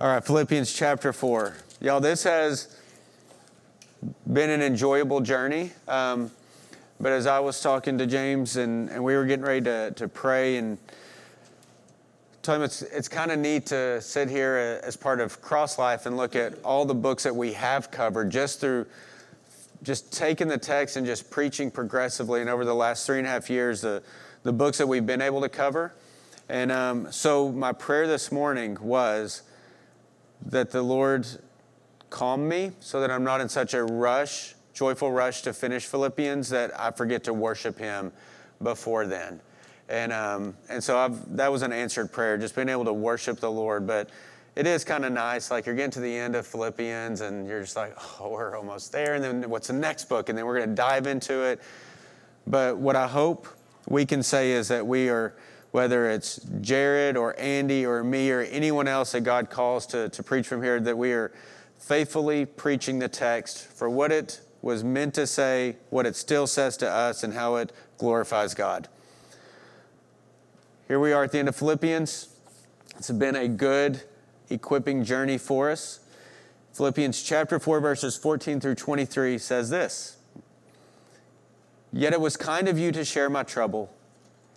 All right, Philippians chapter 4. Y'all, this has been an enjoyable journey. Um, but as I was talking to James and, and we were getting ready to, to pray and tell him it's, it's kind of neat to sit here as part of Cross Life and look at all the books that we have covered just through just taking the text and just preaching progressively. And over the last three and a half years, the, the books that we've been able to cover. And um, so my prayer this morning was that the Lord calm me so that I'm not in such a rush, joyful rush to finish Philippians that I forget to worship Him before then. And, um, and so I've, that was an answered prayer, just being able to worship the Lord. But it is kind of nice, like you're getting to the end of Philippians and you're just like, oh, we're almost there. And then what's the next book? And then we're going to dive into it. But what I hope we can say is that we are whether it's Jared or Andy or me or anyone else that God calls to, to preach from here, that we are faithfully preaching the text for what it was meant to say, what it still says to us, and how it glorifies God. Here we are at the end of Philippians. It's been a good equipping journey for us. Philippians chapter 4, verses 14 through 23 says this Yet it was kind of you to share my trouble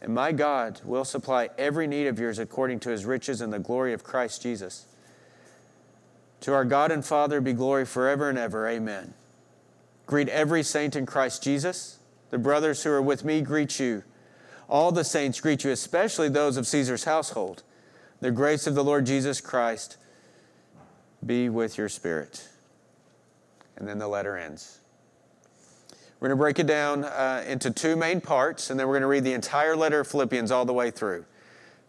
And my God will supply every need of yours according to his riches in the glory of Christ Jesus. To our God and Father be glory forever and ever. Amen. Greet every saint in Christ Jesus. The brothers who are with me greet you. All the saints greet you, especially those of Caesar's household. The grace of the Lord Jesus Christ be with your spirit. And then the letter ends. We're going to break it down uh, into two main parts, and then we're going to read the entire letter of Philippians all the way through.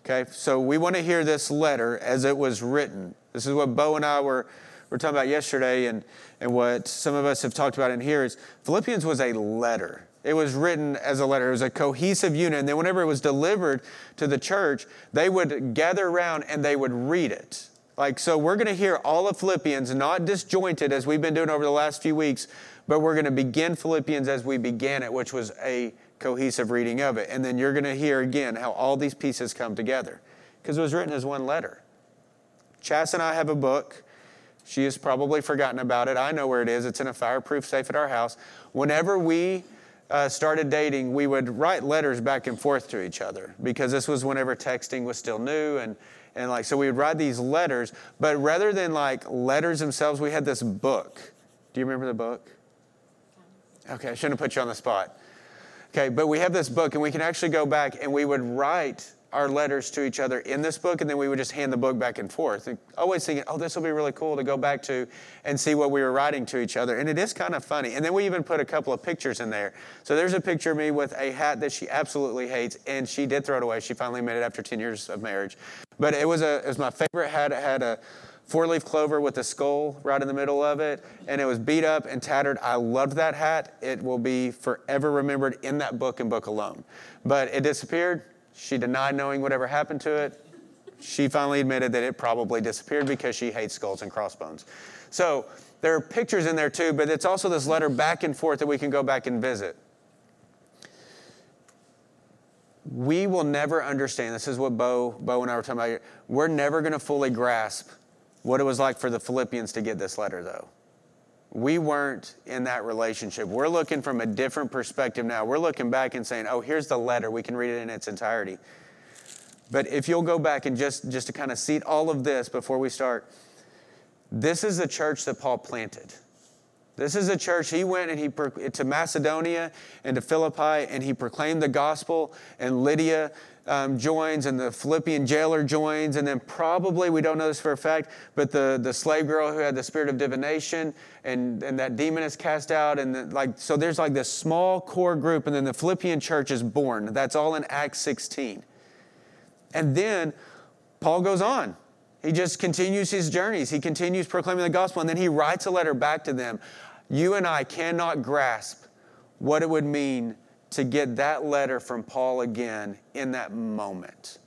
Okay, so we want to hear this letter as it was written. This is what Bo and I were, were talking about yesterday, and, and what some of us have talked about in here is Philippians was a letter. It was written as a letter. It was a cohesive unit. And then whenever it was delivered to the church, they would gather around and they would read it. Like, so we're going to hear all of Philippians, not disjointed as we've been doing over the last few weeks, but we're going to begin Philippians as we began it, which was a cohesive reading of it. And then you're going to hear again how all these pieces come together because it was written as one letter. Chas and I have a book. She has probably forgotten about it. I know where it is. It's in a fireproof safe at our house. Whenever we uh, started dating, we would write letters back and forth to each other because this was whenever texting was still new and and like so we would write these letters but rather than like letters themselves we had this book do you remember the book Okay, I shouldn't have put you on the spot. Okay, but we have this book, and we can actually go back and we would write our letters to each other in this book, and then we would just hand the book back and forth. And always thinking, oh, this will be really cool to go back to and see what we were writing to each other. And it is kind of funny. And then we even put a couple of pictures in there. So there's a picture of me with a hat that she absolutely hates, and she did throw it away. She finally made it after 10 years of marriage. But it was, a, it was my favorite hat. It had a four leaf clover with a skull right in the middle of it, and it was beat up and tattered. I loved that hat. It will be forever remembered in that book and book alone. But it disappeared. She denied knowing whatever happened to it. She finally admitted that it probably disappeared because she hates skulls and crossbones. So there are pictures in there too, but it's also this letter back and forth that we can go back and visit. We will never understand. This is what Bo, Bo and I were talking about. We're never going to fully grasp what it was like for the Philippians to get this letter, though. We weren't in that relationship. We're looking from a different perspective now. We're looking back and saying, oh, here's the letter. We can read it in its entirety. But if you'll go back and just, just to kind of seat all of this before we start, this is the church that Paul planted. This is a church. He went and he to Macedonia and to Philippi and he proclaimed the gospel. And Lydia um, joins and the Philippian jailer joins. And then probably, we don't know this for a fact, but the, the slave girl who had the spirit of divination and, and that demon is cast out. And the, like, so there's like this small core group. And then the Philippian church is born. That's all in Acts 16. And then Paul goes on He just continues his journeys. He continues proclaiming the gospel, and then he writes a letter back to them. You and I cannot grasp what it would mean to get that letter from Paul again in that moment.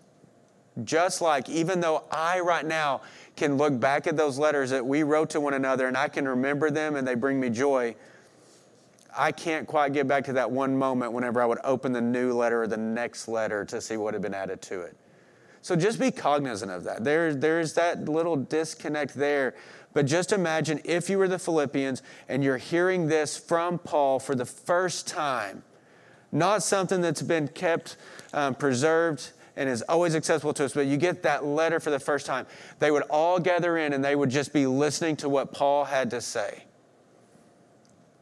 Just like, even though I right now can look back at those letters that we wrote to one another and I can remember them and they bring me joy, I can't quite get back to that one moment whenever I would open the new letter or the next letter to see what had been added to it. So just be cognizant of that. There, there's that little disconnect there. But just imagine if you were the Philippians and you're hearing this from Paul for the first time, not something that's been kept um, preserved and is always accessible to us, but you get that letter for the first time. They would all gather in and they would just be listening to what Paul had to say.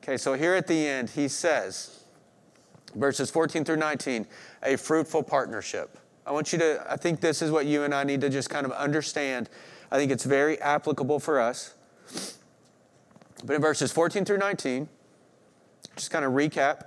Okay, so here at the end, he says, verses 14 through 19, a fruitful partnership. I want you to, I think this is what you and I need to just kind of understand. I think it's very applicable for us. But in verses 14 through 19, just kind of recap,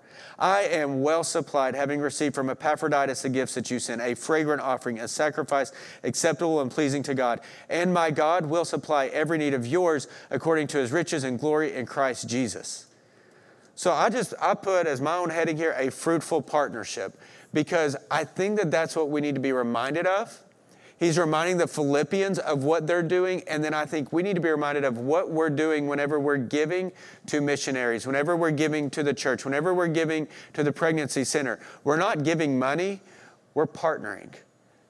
I am well supplied, having received from Epaphroditus the gifts that you sent, a fragrant offering, a sacrifice acceptable and pleasing to God. And my God will supply every need of yours according to his riches and glory in Christ Jesus. So I just, I put as my own heading here a fruitful partnership because I think that that's what we need to be reminded of. He's reminding the Philippians of what they're doing, and then I think we need to be reminded of what we're doing whenever we're giving to missionaries, whenever we're giving to the church, whenever we're giving to the pregnancy center. We're not giving money, we're partnering.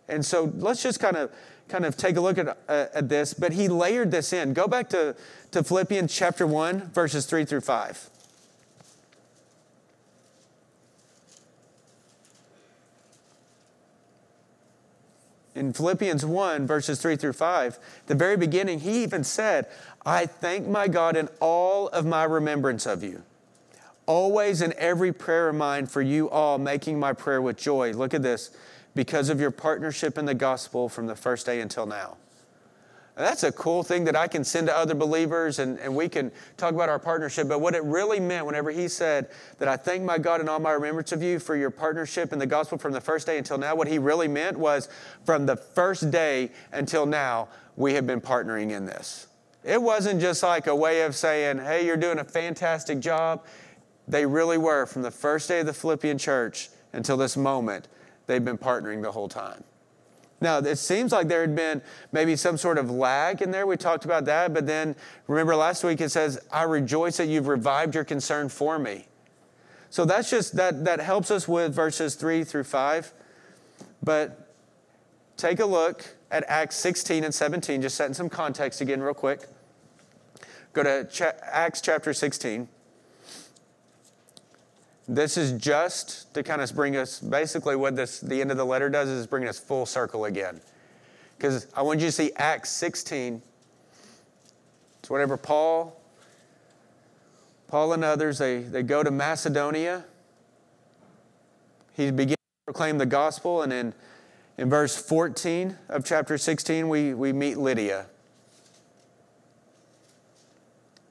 And so let's just kind of kind of take a look at, uh, at this, but he layered this in. Go back to, to Philippians chapter 1, verses 3 through 5. In Philippians 1, verses 3 through 5, the very beginning, he even said, I thank my God in all of my remembrance of you. Always in every prayer of mine for you all, making my prayer with joy. Look at this, because of your partnership in the gospel from the first day until now. That's a cool thing that I can send to other believers and, and we can talk about our partnership. But what it really meant whenever he said that I thank my God in all my remembrance of you for your partnership in the gospel from the first day until now, what he really meant was from the first day until now, we have been partnering in this. It wasn't just like a way of saying, hey, you're doing a fantastic job. They really were from the first day of the Philippian church until this moment, they've been partnering the whole time. Now, it seems like there had been maybe some sort of lag in there. We talked about that. But then remember last week it says, I rejoice that you've revived your concern for me. So that's just, that, that helps us with verses three through five. But take a look at Acts 16 and 17, just setting some context again, real quick. Go to Acts chapter 16. This is just to kind of bring us, basically, what this, the end of the letter does is bring us full circle again. Because I want you to see Acts 16. It's whatever Paul, Paul and others, they, they go to Macedonia. He begins to proclaim the gospel, and in, in verse 14 of chapter 16, we, we meet Lydia.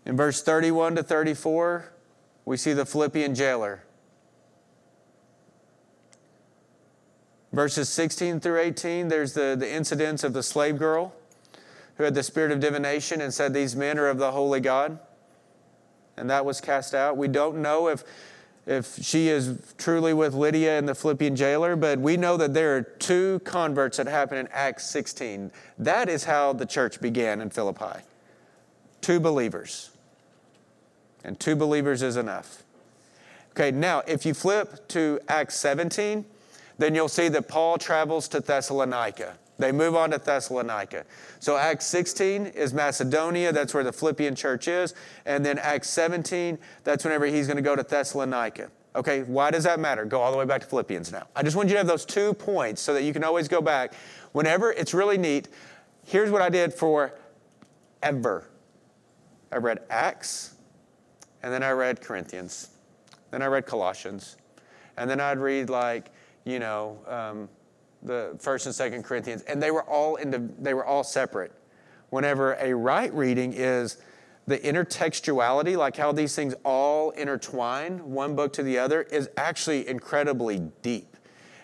In verse 31 to 34, we see the Philippian jailer. Verses 16 through 18, there's the, the incidents of the slave girl who had the spirit of divination and said, These men are of the holy God. And that was cast out. We don't know if, if she is truly with Lydia and the Philippian jailer, but we know that there are two converts that happen in Acts 16. That is how the church began in Philippi. Two believers. And two believers is enough. Okay, now if you flip to Acts 17, then you'll see that Paul travels to Thessalonica. They move on to Thessalonica. So Acts 16 is Macedonia, that's where the Philippian church is. And then Acts 17, that's whenever he's going to go to Thessalonica. Okay, why does that matter? Go all the way back to Philippians now. I just want you to have those two points so that you can always go back. Whenever it's really neat, here's what I did for ever. I read Acts, and then I read Corinthians, then I read Colossians, and then I'd read like, you know, um, the first and second Corinthians, and they were all into, they were all separate. Whenever a right reading is the intertextuality, like how these things all intertwine one book to the other, is actually incredibly deep.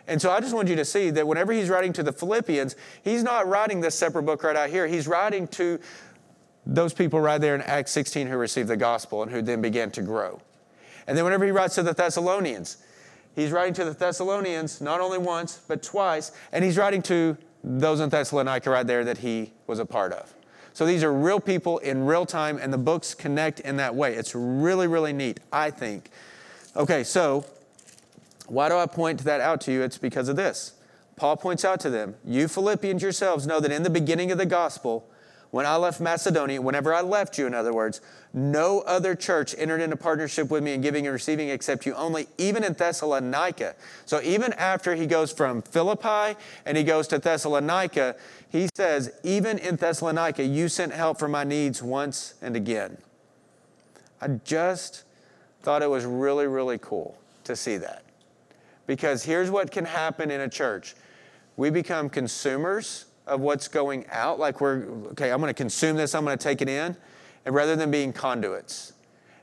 And so I just want you to see that whenever he's writing to the Philippians, he's not writing this separate book right out here. He's writing to those people right there in Acts 16 who received the gospel and who then began to grow. And then whenever he writes to the Thessalonians, he's writing to the Thessalonians not only once, but twice, and he's writing to those in Thessalonica right there that he was a part of. So these are real people in real time, and the books connect in that way. It's really, really neat, I think. Okay, so why do I point that out to you? It's because of this. Paul points out to them, You Philippians yourselves know that in the beginning of the gospel, when I left Macedonia, whenever I left you, in other words, no other church entered into partnership with me in giving and receiving except you only, even in Thessalonica. So even after he goes from Philippi and he goes to Thessalonica, he says, Even in Thessalonica, you sent help for my needs once and again. I just thought it was really, really cool to see that. Because here's what can happen in a church we become consumers of what's going out. Like we're, okay, I'm going to consume this, I'm going to take it in, and rather than being conduits.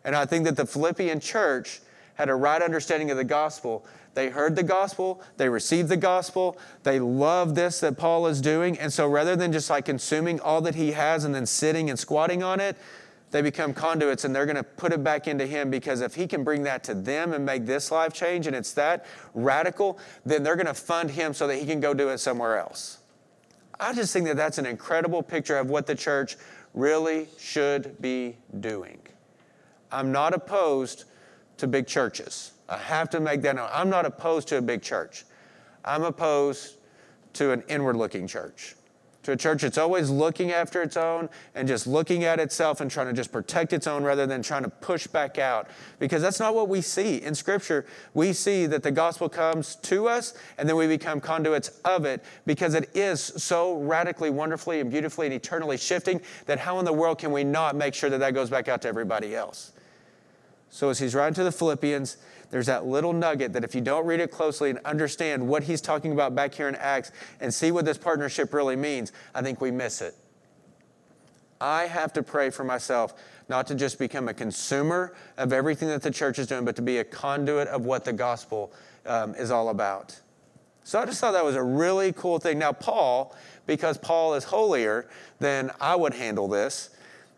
And I think that the Philippian church had a right understanding of the gospel. They heard the gospel, they received the gospel, they love this that Paul is doing. And so rather than just like consuming all that he has and then sitting and squatting on it, they become conduits and they're going to put it back into him because if he can bring that to them and make this life change and it's that radical, then they're going to fund him so that he can go do it somewhere else. I just think that that's an incredible picture of what the church really should be doing. I'm not opposed to big churches. I have to make that known. I'm not opposed to a big church. I'm opposed to an inward looking church to a church that's always looking after its own and just looking at itself and trying to just protect its own rather than trying to push back out. Because that's not what we see in Scripture. We see that the gospel comes to us and then we become conduits of it because it is so radically, wonderfully, and beautifully and eternally shifting that how in the world can we not make sure that that goes back out to everybody else? So as he's writing to the Philippians, there's that little nugget that if you don't read it closely and understand what he's talking about back here in Acts and see what this partnership really means, I think we miss it. I have to pray for myself not to just become a consumer of everything that the church is doing, but to be a conduit of what the gospel um, is all about. So I just thought that was a really cool thing. Now, Paul, because Paul is holier than I would handle this,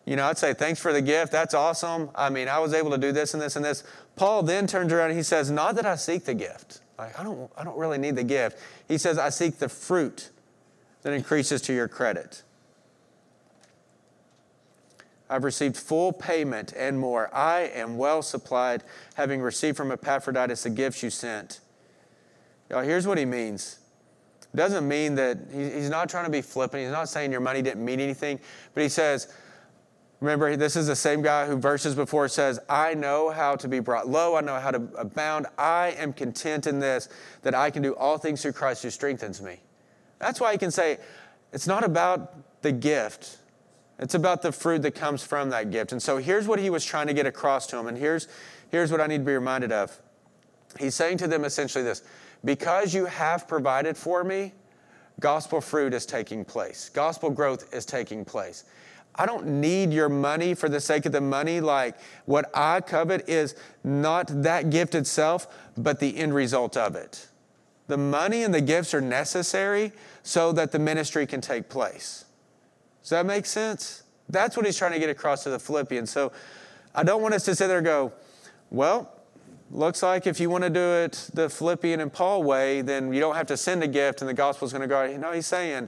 you know, I'd say, thanks for the gift. That's awesome. I mean, I was able to do this and this and this. Paul then turns around and he says, Not that I seek the gift. Like, I don't, I don't really need the gift. He says, I seek the fruit that increases to your credit. I've received full payment and more. I am well supplied, having received from Epaphroditus the gifts you sent. Y'all, here's what he means. It doesn't mean that he's not trying to be flippant. He's not saying your money didn't mean anything, but he says, Remember, this is the same guy who verses before says, I know how to be brought low. I know how to abound. I am content in this, that I can do all things through Christ who strengthens me. That's why he can say, it's not about the gift, it's about the fruit that comes from that gift. And so here's what he was trying to get across to him. And here's, here's what I need to be reminded of. He's saying to them essentially this because you have provided for me, gospel fruit is taking place, gospel growth is taking place. I don't need your money for the sake of the money. Like what I covet is not that gift itself, but the end result of it. The money and the gifts are necessary so that the ministry can take place. Does that make sense? That's what he's trying to get across to the Philippians. So I don't want us to sit there and go, well, looks like if you want to do it the Philippian and Paul way, then you don't have to send a gift and the gospel is going to go. No, he's saying,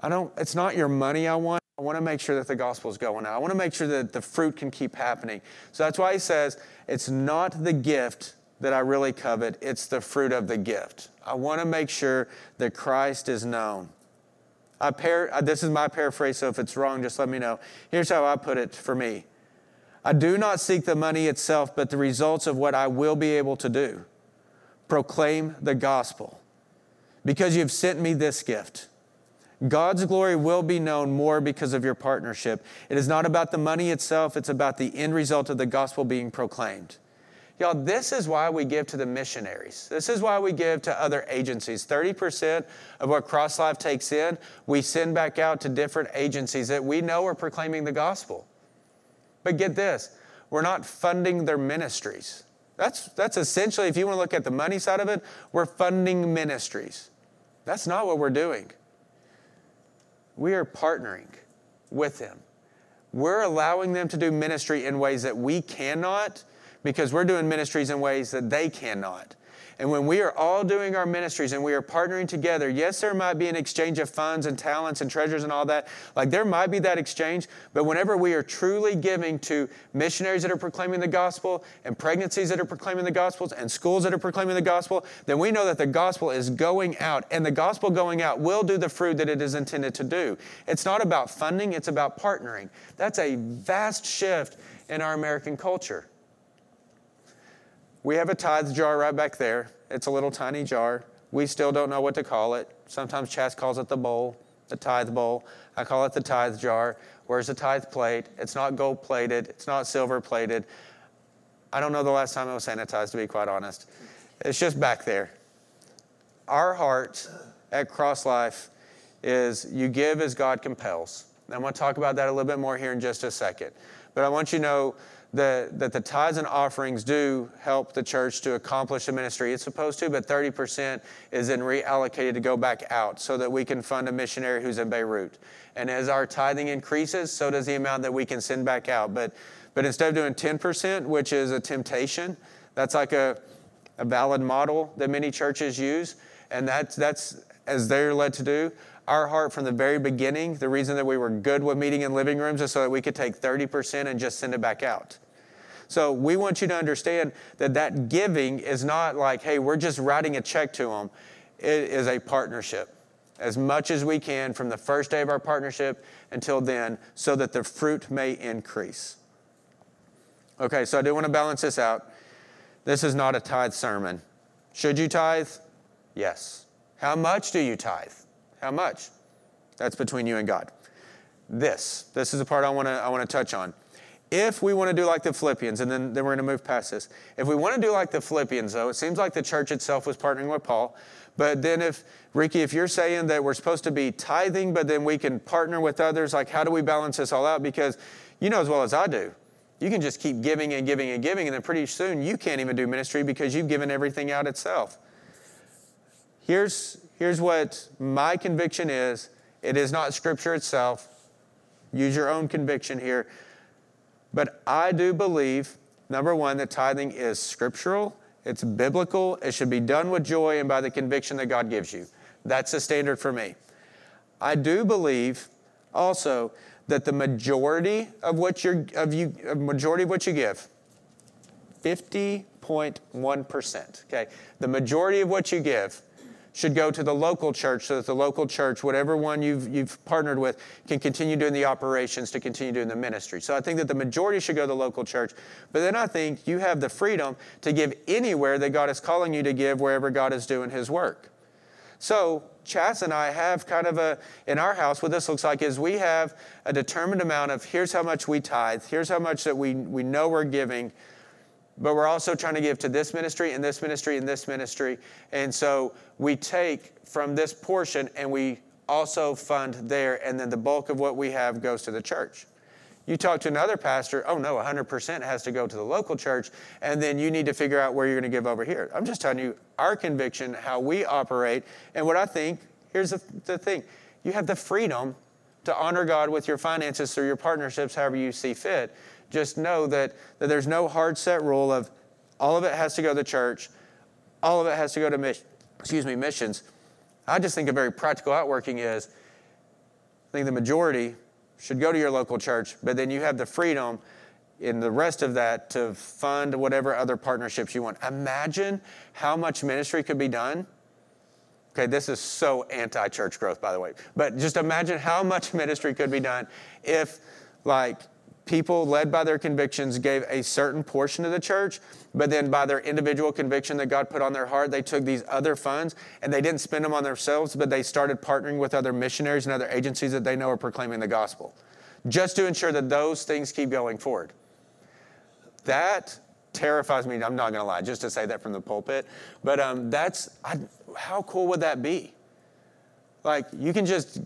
I don't, it's not your money I want. I want to make sure that the gospel is going out. I want to make sure that the fruit can keep happening. So that's why he says, it's not the gift that I really covet, it's the fruit of the gift. I want to make sure that Christ is known. I par- this is my paraphrase, so if it's wrong, just let me know. Here's how I put it for me I do not seek the money itself, but the results of what I will be able to do. Proclaim the gospel. Because you've sent me this gift God's glory will be known more because of your partnership. It is not about the money itself, it's about the end result of the gospel being proclaimed. Y'all, this is why we give to the missionaries. This is why we give to other agencies. 30% of what Cross Life takes in, we send back out to different agencies that we know are proclaiming the gospel. But get this, we're not funding their ministries. That's, that's essentially, if you want to look at the money side of it, we're funding ministries. That's not what we're doing. We are partnering with them. We're allowing them to do ministry in ways that we cannot because we're doing ministries in ways that they cannot. And when we are all doing our ministries and we are partnering together, yes, there might be an exchange of funds and talents and treasures and all that. Like there might be that exchange, but whenever we are truly giving to missionaries that are proclaiming the gospel and pregnancies that are proclaiming the gospels and schools that are proclaiming the gospel, then we know that the gospel is going out and the gospel going out will do the fruit that it is intended to do. It's not about funding, it's about partnering. That's a vast shift in our American culture. We have a tithe jar right back there. It's a little tiny jar. We still don't know what to call it. Sometimes Chas calls it the bowl, the tithe bowl. I call it the tithe jar. Where's the tithe plate? It's not gold plated, it's not silver plated. I don't know the last time it was sanitized, to be quite honest. It's just back there. Our heart at Cross Life is you give as God compels. And I'm going to talk about that a little bit more here in just a second. But I want you to know the, that the tithes and offerings do help the church to accomplish the ministry it's supposed to, but 30% is then reallocated to go back out so that we can fund a missionary who's in Beirut. And as our tithing increases, so does the amount that we can send back out. But, but instead of doing 10%, which is a temptation, that's like a, a valid model that many churches use, and that's, that's as they're led to do our heart from the very beginning, the reason that we were good with meeting in living rooms is so that we could take 30% and just send it back out. So we want you to understand that that giving is not like, hey, we're just writing a check to them. It is a partnership. As much as we can from the first day of our partnership until then, so that the fruit may increase. Okay, so I do want to balance this out. This is not a tithe sermon. Should you tithe? Yes. How much do you tithe? How much? That's between you and God. This, this is the part I want to I want to touch on. If we want to do like the Philippians, and then, then we're going to move past this. If we want to do like the Philippians, though, it seems like the church itself was partnering with Paul. But then if, Ricky, if you're saying that we're supposed to be tithing, but then we can partner with others, like how do we balance this all out? Because you know as well as I do, you can just keep giving and giving and giving, and then pretty soon you can't even do ministry because you've given everything out itself. Here's, Here's what my conviction is it is not Scripture itself. Use your own conviction here. But I do believe, number one, that tithing is scriptural, it's biblical, it should be done with joy and by the conviction that God gives you. That's the standard for me. I do believe also that the majority of what you of you majority of what you give 50.1%, okay? The majority of what you give should go to the local church so that the local church, whatever one you've, you've partnered with, can continue doing the operations to continue doing the ministry. So I think that the majority should go to the local church. But then I think you have the freedom to give anywhere that God is calling you to give wherever God is doing his work. So Chas and I have kind of a, in our house, what this looks like is we have a determined amount of here's how much we tithe, here's how much that we, we know we're giving but we're also trying to give to this ministry and this ministry and this ministry. And so we take from this portion and we also fund there, and then the bulk of what we have goes to the church. You talk to another pastor, oh no, 100% has to go to the local church, and then you need to figure out where you're going to give over here. I'm just telling you our conviction, how we operate, and what I think. Here's the, the thing you have the freedom to honor God with your finances through your partnerships, however you see fit just know that, that there's no hard set rule of all of it has to go to church, all of it has to go to mission, excuse me, missions. I just think a very practical outworking is I think the majority should go to your local church, but then you have the freedom in the rest of that to fund whatever other partnerships you want. Imagine how much ministry could be done. Okay, this is so anti church growth, by the way, but just imagine how much ministry could be done if, like, people led by their convictions gave a certain portion of the church, but then by their individual conviction that God put on their heart, they took these other funds and they didn't spend them on themselves, but they started partnering with other missionaries and other agencies that they know are proclaiming the gospel, just to ensure that those things keep going forward. That terrifies me. I'm not going to lie, just to say that from the pulpit. But um, that's I, how cool would that be? Like you can just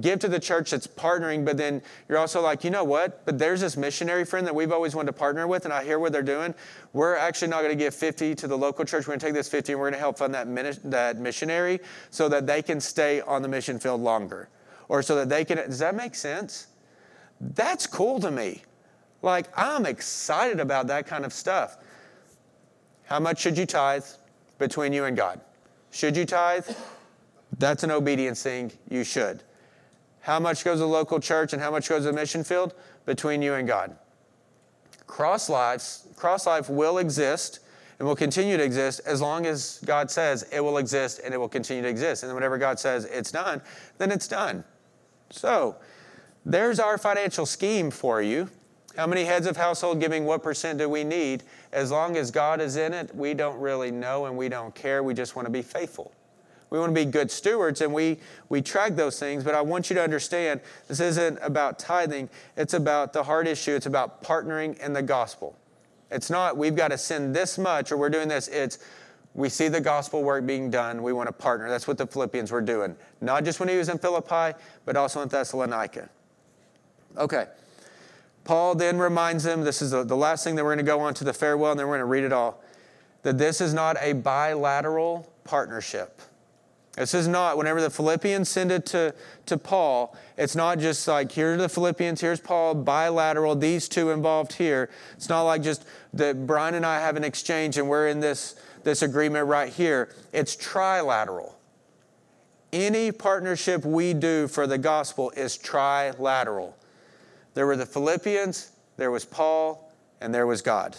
give to the church that's partnering, but then you're also like, you know what? But there's this missionary friend that we've always wanted to partner with, and I hear what they're doing. We're actually not going to give 50 to the local church. We're going to take this 50 and we're going to help fund that, that missionary so that they can stay on the mission field longer. Or so that they can, does that make sense? That's cool to me. Like, I'm excited about that kind of stuff. How much should you tithe between you and God? Should you tithe? That's an obedience thing. You should. How much goes to the local church and how much goes to the mission field? Between you and God. Cross lives, cross life will exist and will continue to exist as long as God says it will exist and it will continue to exist. And whenever God says it's done, then it's done. So, there's our financial scheme for you. How many heads of household giving what percent do we need? As long as God is in it, we don't really know and we don't care. We just want to be faithful. We want to be good stewards and we, we track those things. But I want you to understand this isn't about tithing, it's about the heart issue, it's about partnering in the gospel. It's not we've got to send this much or we're doing this. It's we see the gospel work being done. We want to partner. That's what the Philippians were doing. Not just when he was in Philippi, but also in Thessalonica. Okay. Paul then reminds them this is the, the last thing that we're going to go on to the farewell, and then we're going to read it all that this is not a bilateral partnership. This is not, whenever the Philippians send it to, to Paul, it's not just like, here are the Philippians, here's Paul, bilateral, these two involved here. It's not like just that Brian and I have an exchange and we're in this, this agreement right here. It's trilateral. Any partnership we do for the gospel is trilateral. There were the Philippians, there was Paul, and there was God.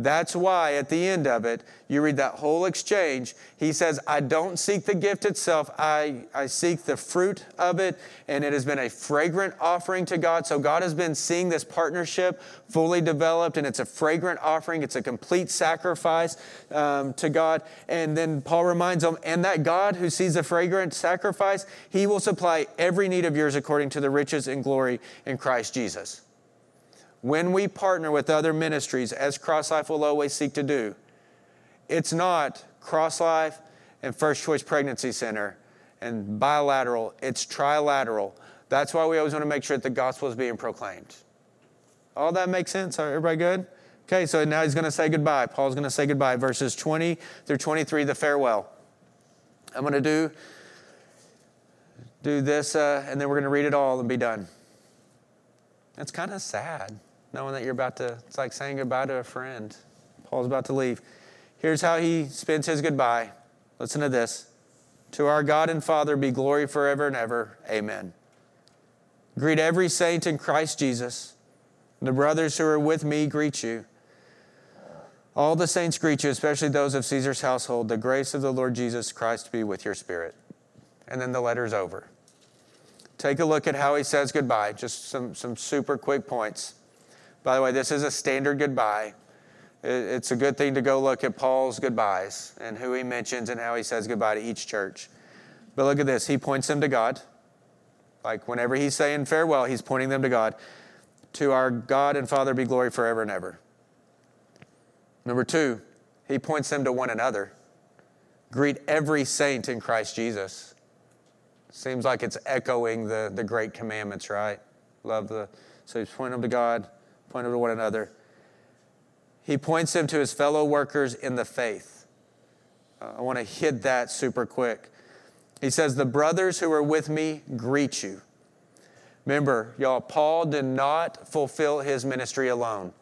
That's why at the end of it, you read that whole exchange. He says, I don't seek the gift itself, I, I seek the fruit of it, and it has been a fragrant offering to God. So God has been seeing this partnership fully developed, and it's a fragrant offering, it's a complete sacrifice um, to God. And then Paul reminds them, and that God who sees the fragrant sacrifice, he will supply every need of yours according to the riches and glory in Christ Jesus when we partner with other ministries, as Cross Life will always seek to do, it's not Cross Life and First Choice Pregnancy Center and bilateral, it's trilateral. That's why we always want to make sure that the gospel is being proclaimed. All that makes sense? Everybody good? Okay, so now he's going to say goodbye. Paul's going to say goodbye. Verses 20 through 23, the farewell. I'm going to do, do this, uh, and then we're going to read it all and be done. It's kind of sad knowing that you're about to, it's like saying goodbye to a friend. Paul's about to leave. Here's how he spends his goodbye. Listen to this. To our God and Father be glory forever and ever. Amen. Greet every saint in Christ Jesus. The brothers who are with me greet you. All the saints greet you, especially those of Caesar's household. The grace of the Lord Jesus Christ be with your spirit. And then the letter's over. Take a look at how he says goodbye. Just some, some super quick points. By the way, this is a standard goodbye. It's a good thing to go look at Paul's goodbyes and who he mentions and how he says goodbye to each church. But look at this. He points them to God. Like whenever he's saying farewell, he's pointing them to God. To our God and Father be glory forever and ever. Number two, he points them to one another. Greet every saint in Christ Jesus. Seems like it's echoing the, the great commandments, right? Love the, so he's pointing them to God point them to one another. He points them to his fellow workers in the faith. Uh, I want to hit that super quick. He says, The brothers who are with me greet you. Remember, y'all, Paul did not fulfill his ministry alone.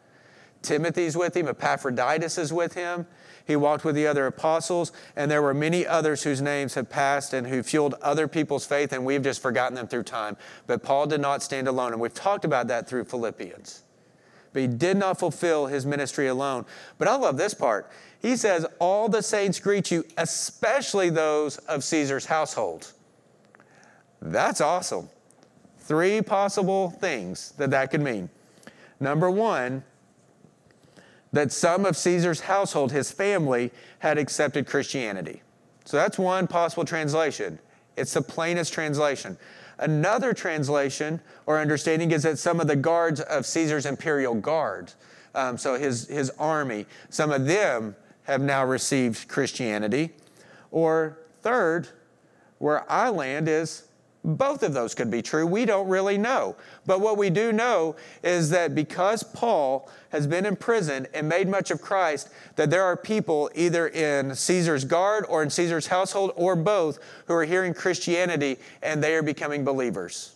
Timothy's with him, Epaphroditus is with him. He walked with the other apostles, and there were many others whose names have passed and who fueled other people's faith, and we've just forgotten them through time. But Paul did not stand alone, and we've talked about that through Philippians but he did not fulfill his ministry alone. But I love this part. He says, All the saints greet you, especially those of Caesar's household. That's awesome. Three possible things that that could mean. Number one, that some of Caesar's household, his family, had accepted Christianity. So that's one possible translation. It's the plainest translation. Another translation or understanding is that some of the guards of Caesar's imperial guard, um, so his, his army, some of them have now received Christianity. Or third, where I land is both of those could be true. We don't really know. But what we do know is that because Paul has been in prison and made much of Christ, that there are people either in Caesar's guard or in Caesar's household or both who are hearing Christianity and they are becoming believers.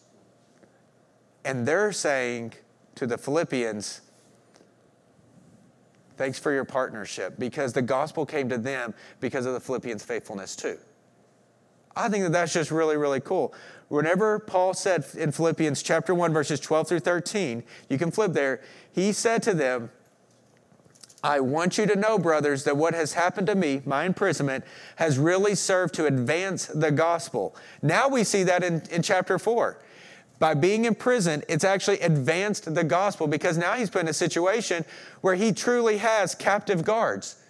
And they're saying to the Philippians, Thanks for your partnership because the gospel came to them because of the Philippians' faithfulness too. I think that that's just really, really cool. Whenever Paul said in Philippians chapter 1, verses 12 through 13, you can flip there, he said to them, I want you to know, brothers, that what has happened to me, my imprisonment, has really served to advance the gospel. Now we see that in, in chapter 4 by being imprisoned, it's actually advanced the gospel because now he's put in a situation where he truly has captive guards.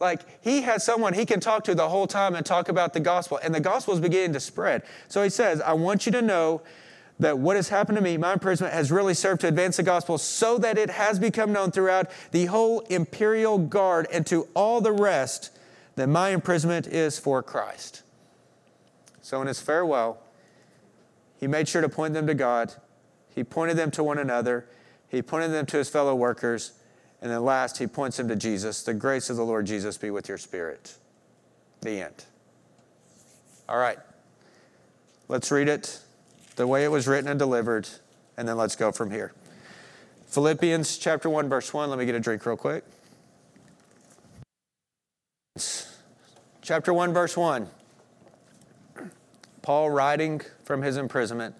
Like he has someone he can talk to the whole time and talk about the gospel, and the gospel is beginning to spread. So he says, I want you to know that what has happened to me, my imprisonment, has really served to advance the gospel so that it has become known throughout the whole imperial guard and to all the rest that my imprisonment is for Christ. So in his farewell, he made sure to point them to God. He pointed them to one another. He pointed them to his fellow workers. And then last, he points him to Jesus. The grace of the Lord Jesus be with your spirit. The end. All right. Let's read it the way it was written and delivered, and then let's go from here. Philippians chapter 1, verse 1. Let me get a drink real quick. Chapter 1, verse 1. Paul writing from his imprisonment.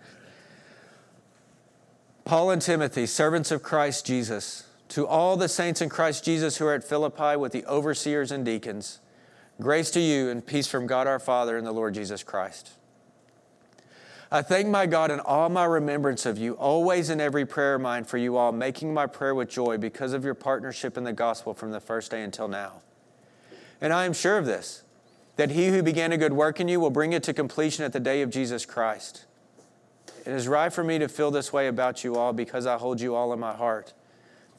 Paul and Timothy, servants of Christ Jesus, to all the saints in Christ Jesus who are at Philippi with the overseers and deacons, grace to you and peace from God our Father and the Lord Jesus Christ. I thank my God in all my remembrance of you, always in every prayer of mine for you all, making my prayer with joy because of your partnership in the gospel from the first day until now. And I am sure of this that he who began a good work in you will bring it to completion at the day of Jesus Christ. It is right for me to feel this way about you all because I hold you all in my heart.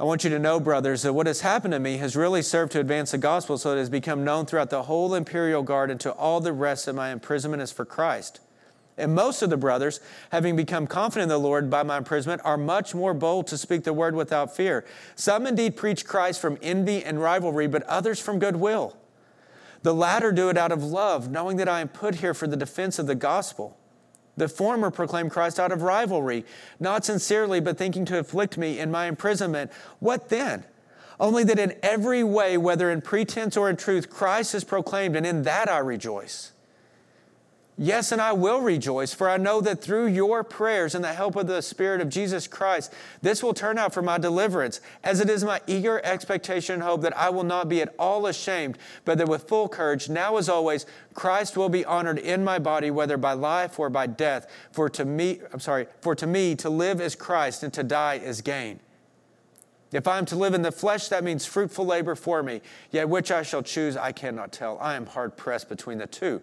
I want you to know, brothers, that what has happened to me has really served to advance the gospel so it has become known throughout the whole imperial guard and to all the rest of my imprisonment is for Christ. And most of the brothers, having become confident in the Lord by my imprisonment, are much more bold to speak the word without fear. Some indeed preach Christ from envy and rivalry, but others from goodwill. The latter do it out of love, knowing that I am put here for the defense of the gospel. The former proclaim Christ out of rivalry, not sincerely, but thinking to afflict me in my imprisonment. What then? Only that in every way, whether in pretense or in truth, Christ is proclaimed, and in that I rejoice. Yes, and I will rejoice, for I know that through your prayers and the help of the Spirit of Jesus Christ, this will turn out for my deliverance, as it is my eager expectation and hope that I will not be at all ashamed, but that with full courage, now as always, Christ will be honored in my body, whether by life or by death. For to me, I'm sorry, for to me to live is Christ and to die is gain. If I am to live in the flesh, that means fruitful labor for me. Yet which I shall choose, I cannot tell. I am hard pressed between the two.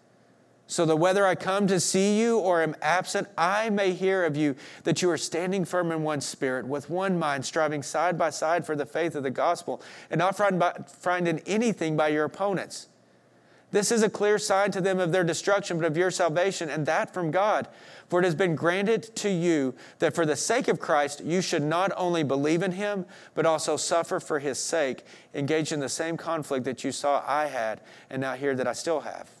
so that whether I come to see you or am absent, I may hear of you that you are standing firm in one spirit, with one mind, striving side by side for the faith of the gospel, and not finding anything by your opponents. This is a clear sign to them of their destruction, but of your salvation, and that from God. For it has been granted to you that for the sake of Christ, you should not only believe in him, but also suffer for his sake, engage in the same conflict that you saw I had, and now hear that I still have.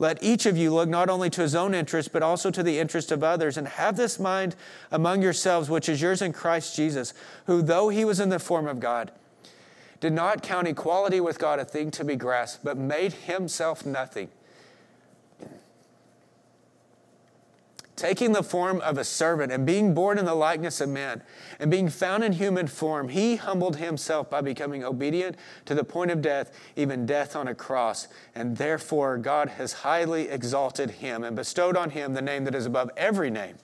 Let each of you look not only to his own interest, but also to the interest of others, and have this mind among yourselves, which is yours in Christ Jesus, who, though he was in the form of God, did not count equality with God a thing to be grasped, but made himself nothing taking the form of a servant and being born in the likeness of men and being found in human form, he humbled himself by becoming obedient to the point of death, even death on a cross. And therefore, God has highly exalted him and bestowed on him the name that is above every name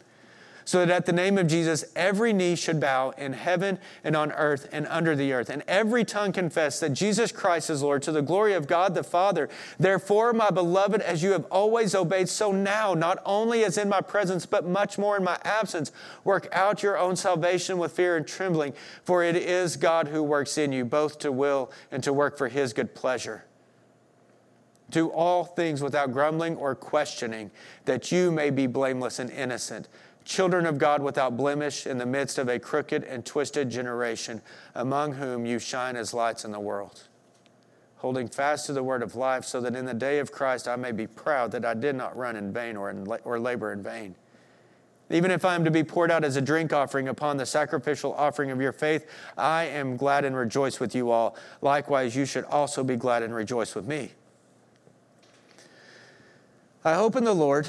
so that at the name of Jesus, every knee should bow in heaven and on earth and under the earth, and every tongue confess that Jesus Christ is Lord to the glory of God the Father. Therefore, my beloved, as you have always obeyed, so now, not only as in my presence, but much more in my absence, work out your own salvation with fear and trembling, for it is God who works in you, both to will and to work for his good pleasure. Do all things without grumbling or questioning, that you may be blameless and innocent children of God without blemish in the midst of a crooked and twisted generation, among whom you shine as lights in the world. Holding fast to the word of life, so that in the day of Christ I may be proud that I did not run in vain or, in, or labor in vain. Even if I am to be poured out as a drink offering upon the sacrificial offering of your faith, I am glad and rejoice with you all. Likewise, you should also be glad and rejoice with me. I hope in the Lord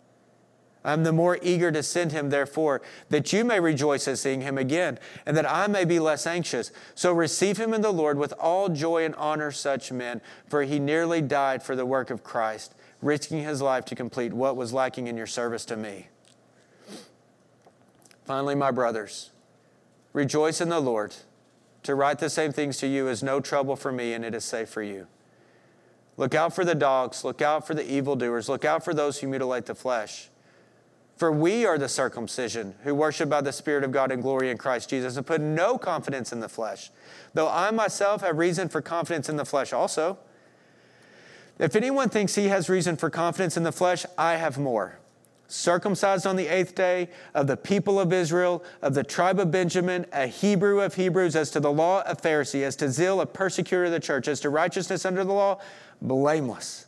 I am the more eager to send him, therefore, that you may rejoice at seeing him again, and that I may be less anxious. So receive him in the Lord with all joy and honor such men, for he nearly died for the work of Christ, risking his life to complete what was lacking in your service to me. Finally, my brothers, rejoice in the Lord. To write the same things to you is no trouble for me, and it is safe for you. Look out for the dogs, look out for the evildoers, look out for those who mutilate the flesh. For we are the circumcision who worship by the Spirit of God in glory in Christ Jesus and put no confidence in the flesh, though I myself have reason for confidence in the flesh also. If anyone thinks he has reason for confidence in the flesh, I have more. Circumcised on the eighth day, of the people of Israel, of the tribe of Benjamin, a Hebrew of Hebrews, as to the law, a Pharisee, as to zeal, a persecutor of the church, as to righteousness under the law, blameless.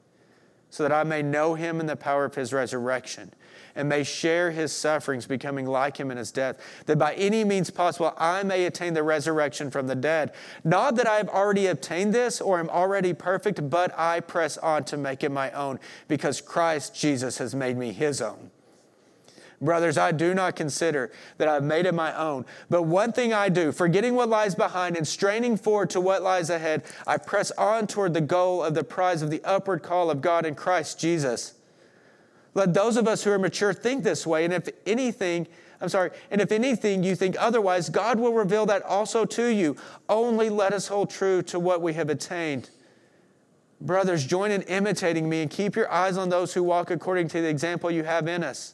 so that I may know him in the power of his resurrection and may share his sufferings, becoming like him in his death, that by any means possible I may attain the resurrection from the dead. Not that I have already obtained this or am already perfect, but I press on to make it my own, because Christ Jesus has made me his own. Brothers, I do not consider that I've made it my own. But one thing I do, forgetting what lies behind and straining forward to what lies ahead, I press on toward the goal of the prize of the upward call of God in Christ Jesus. Let those of us who are mature think this way. And if anything, I'm sorry, and if anything you think otherwise, God will reveal that also to you. Only let us hold true to what we have attained. Brothers, join in imitating me and keep your eyes on those who walk according to the example you have in us.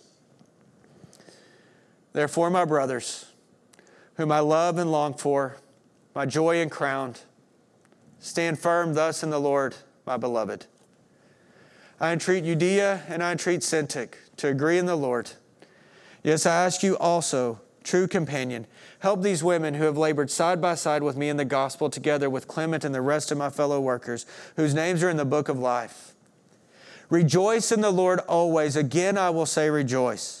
Therefore, my brothers, whom I love and long for, my joy and crown, stand firm thus in the Lord, my beloved. I entreat Euodia and I entreat Syntyche to agree in the Lord. Yes, I ask you also, true companion, help these women who have labored side by side with me in the gospel together with Clement and the rest of my fellow workers, whose names are in the book of life. Rejoice in the Lord always. Again, I will say rejoice.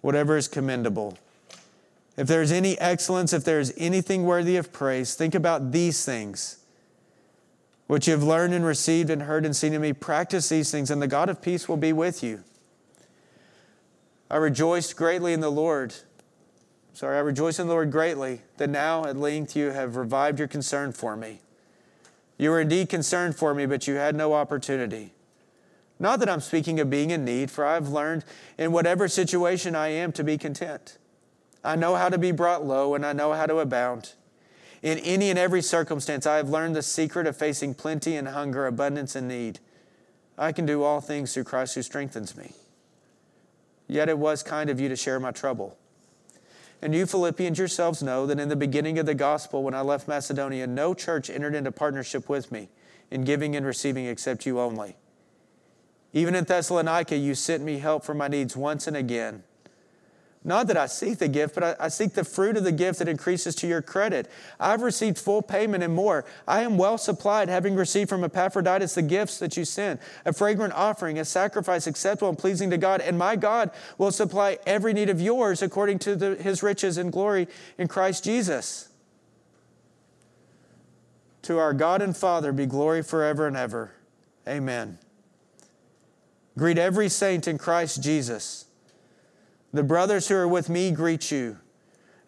whatever is commendable. If there is any excellence, if there is anything worthy of praise, think about these things which you have learned and received and heard and seen in me. Practice these things, and the God of peace will be with you. I rejoiced greatly in the Lord. Sorry, I rejoice in the Lord greatly that now at length you have revived your concern for me. You were indeed concerned for me, but you had no opportunity. Not that I'm speaking of being in need, for I've learned in whatever situation I am to be content. I know how to be brought low, and I know how to abound. In any and every circumstance, I have learned the secret of facing plenty and hunger, abundance and need. I can do all things through Christ who strengthens me. Yet it was kind of you to share my trouble. And you Philippians yourselves know that in the beginning of the gospel, when I left Macedonia, no church entered into partnership with me in giving and receiving except you only. Even in Thessalonica, you sent me help for my needs once and again. Not that I seek the gift, but I, I, seek the fruit of the gift that increases to your credit. I've received full payment and more. I am well supplied, having received from Epaphroditus the gifts that you sent, a fragrant offering, a sacrifice acceptable and pleasing to God. And my God will supply every need of yours according to the, his riches and glory in Christ Jesus. To our God and Father be glory forever and ever. Amen. Greet every saint in Christ Jesus. The brothers who are with me greet you,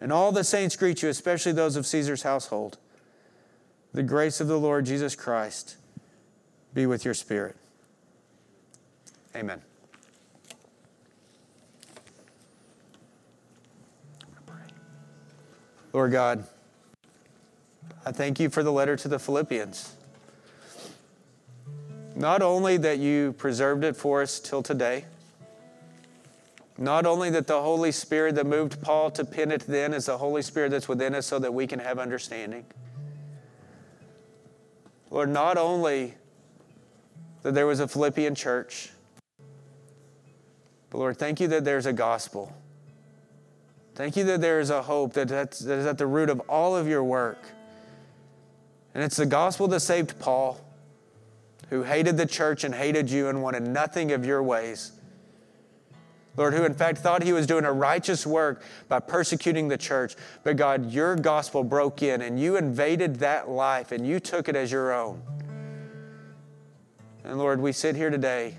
and all the saints greet you, especially those of Caesar's household. The grace of the Lord Jesus Christ be with your spirit. Amen. Lord God, I thank you for the letter to the Philippians. Not only that you preserved it for us till today, not only that the Holy Spirit that moved Paul to pen it then is the Holy Spirit that's within us so that we can have understanding. Lord, not only that there was a Philippian church, but Lord, thank you that there's a gospel. Thank you that there is a hope that, that's, that is at the root of all of your work. And it's the gospel that saved Paul who hated the church and hated you and wanted nothing of your ways. Lord, who in fact thought he was doing a righteous work by persecuting the church. But God, your gospel broke in and you invaded that life and you took it as your own. And Lord, we sit here today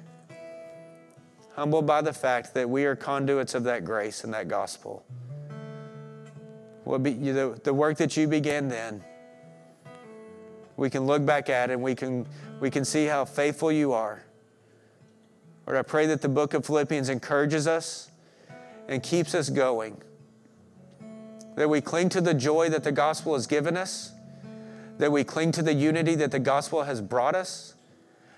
humbled by the fact that we are conduits of that grace and that gospel. Be, the, the work that you began then, we can look back at it and we can we can see how faithful you are. Lord, I pray that the book of Philippians encourages us and keeps us going. That we cling to the joy that the gospel has given us, that we cling to the unity that the gospel has brought us,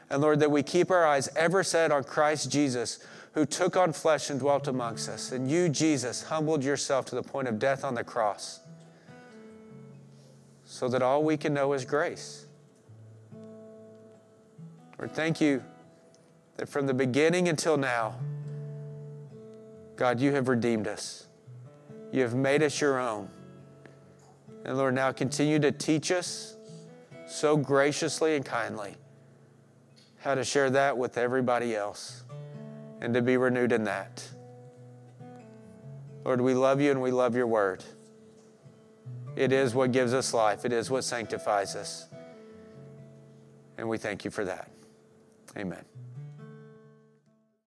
And Lord, that we keep our eyes ever set on Christ Jesus, who took on flesh and dwelt amongst us. And you, Jesus, humbled yourself to the point of death on the cross so that all we can know is grace. Lord, thank you that from the beginning until now, God, you have redeemed us. You have made us your own. And Lord, now continue to teach us so graciously and kindly how to share that with everybody else and to be renewed in that. Lord, we love you and we love your word. It is what gives us life, it is what sanctifies us. And we thank you for that. Amen.